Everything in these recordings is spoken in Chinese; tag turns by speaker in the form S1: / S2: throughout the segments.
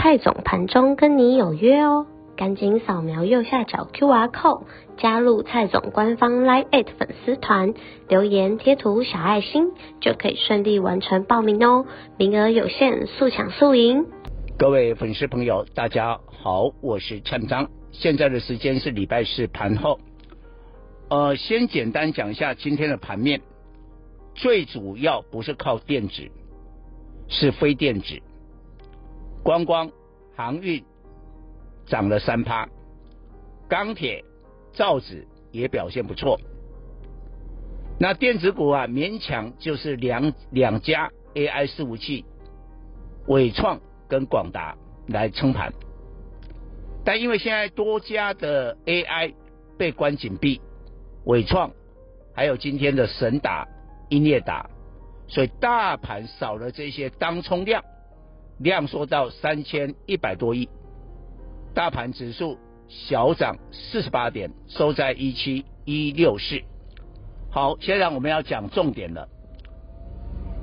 S1: 蔡总盘中跟你有约哦，赶紧扫描右下角 QR code，加入蔡总官方 LINE@ 粉丝团，留言贴图小爱心，就可以顺利完成报名哦，名额有限，速抢速赢。
S2: 各位粉丝朋友，大家好，我是蔡章，现在的时间是礼拜四盘后，呃，先简单讲一下今天的盘面，最主要不是靠电子，是非电子。观光、航运涨了三趴，钢铁、造纸也表现不错。那电子股啊，勉强就是两两家 AI 伺服器，纬创跟广达来撑盘。但因为现在多家的 AI 被关紧闭，纬创还有今天的神达、英业达，所以大盘少了这些当冲量。量缩到三千一百多亿，大盘指数小涨四十八点，收在一七一六四。好，现在我们要讲重点了，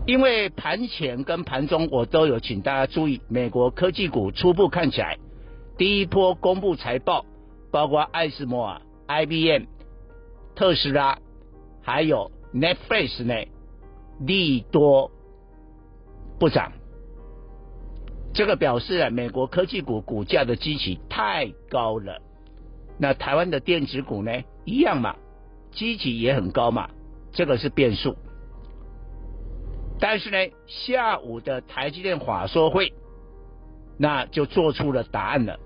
S2: 因为盘前跟盘中我都有请大家注意，美国科技股初步看起来，第一波公布财报，包括艾斯摩尔、IBM、特斯拉，还有 Netflix 呢，利多不涨。这个表示啊，美国科技股股价的基期太高了。那台湾的电子股呢，一样嘛，基期也很高嘛，这个是变数。但是呢，下午的台积电法说会，那就做出了答案了。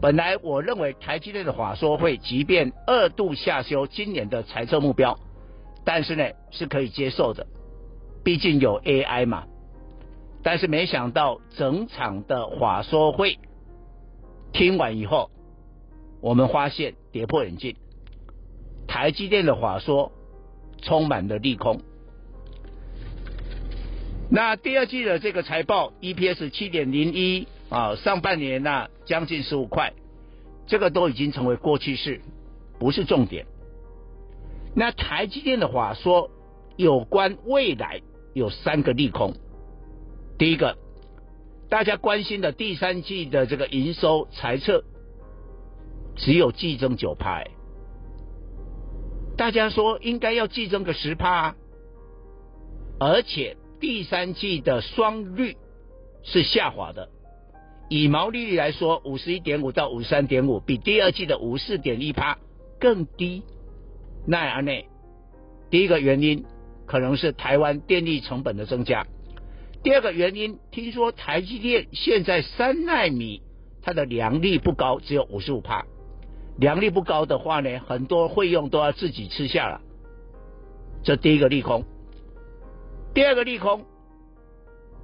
S2: 本来我认为台积电的法说会，即便二度下修今年的财政目标，但是呢，是可以接受的，毕竟有 AI 嘛。但是没想到整场的法说会听完以后，我们发现跌破眼镜，台积电的法说充满了利空。那第二季的这个财报 EPS 七点零一啊，上半年呢、啊、将近十五块，这个都已经成为过去式，不是重点。那台积电的话说有关未来有三个利空。第一个，大家关心的第三季的这个营收财测，只有季增九趴，大家说应该要季增个十趴啊，而且第三季的双率是下滑的，以毛利率来说，五十一点五到五十三点五，比第二季的五十四点一趴更低。那样呢？第一个原因可能是台湾电力成本的增加。第二个原因，听说台积电现在三纳米它的良率不高，只有五十五帕。良率不高的话呢，很多费用都要自己吃下了。这第一个利空。第二个利空，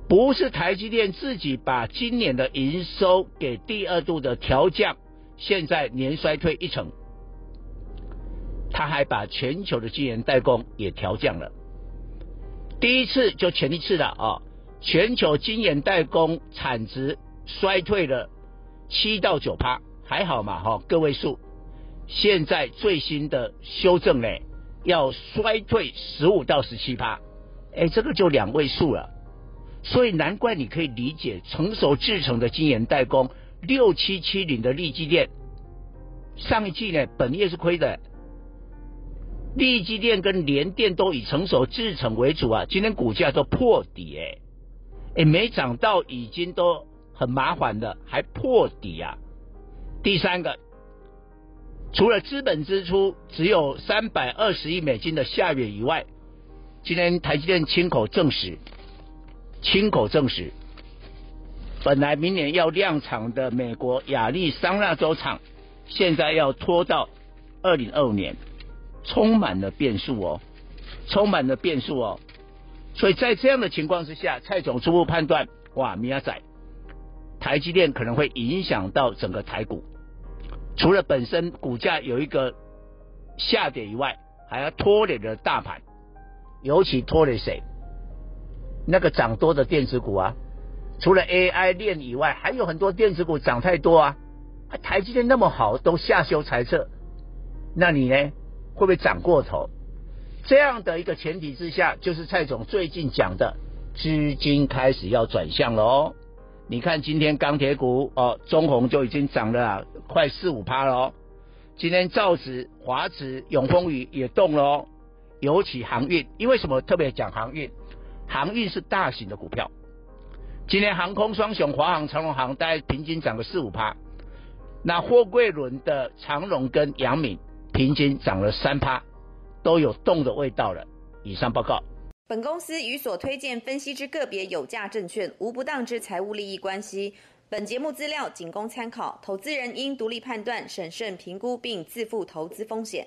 S2: 不是台积电自己把今年的营收给第二度的调降，现在年衰退一成，他还把全球的晶圆代工也调降了。第一次就前一次了啊。全球晶圆代工产值衰退了七到九趴，还好嘛哈，个位数。现在最新的修正呢，要衰退十五到十七趴，哎，这个就两位数了。所以难怪你可以理解，成熟制程的晶圆代工六七七零的力积电，上一季呢本业是亏的，力积电跟联电都以成熟制程为主啊，今天股价都破底哎。也没涨到，已经都很麻烦的，还破底啊！第三个，除了资本支出只有三百二十亿美金的下月以外，今天台积电亲口证实，亲口证实，本来明年要量产的美国亚利桑那州厂，现在要拖到二零二五年，充满了变数哦，充满了变数哦。所以在这样的情况之下，蔡总初步判断，哇，米亚仔，台积电可能会影响到整个台股。除了本身股价有一个下跌以外，还要拖累了大盘，尤其拖累谁？那个涨多的电子股啊，除了 AI 链以外，还有很多电子股涨太多啊。台积电那么好，都下修财测，那你呢？会不会涨过头？这样的一个前提之下，就是蔡总最近讲的，资金开始要转向了哦。你看今天钢铁股哦，中红就已经涨了快四五趴了。今天造纸、华纸、永丰余也动了。尤其航运，因为什么特别讲航运？航运是大型的股票。今天航空双雄华航、长荣航大概平均涨个四五趴。那货柜轮的长荣跟阳敏平均涨了三趴，都有动的味道了。以上报告。
S3: 本公司与所推荐分析之个别有价证券无不当之财务利益关系。本节目资料仅供参考，投资人应独立判断、审慎评估并自负投资风险。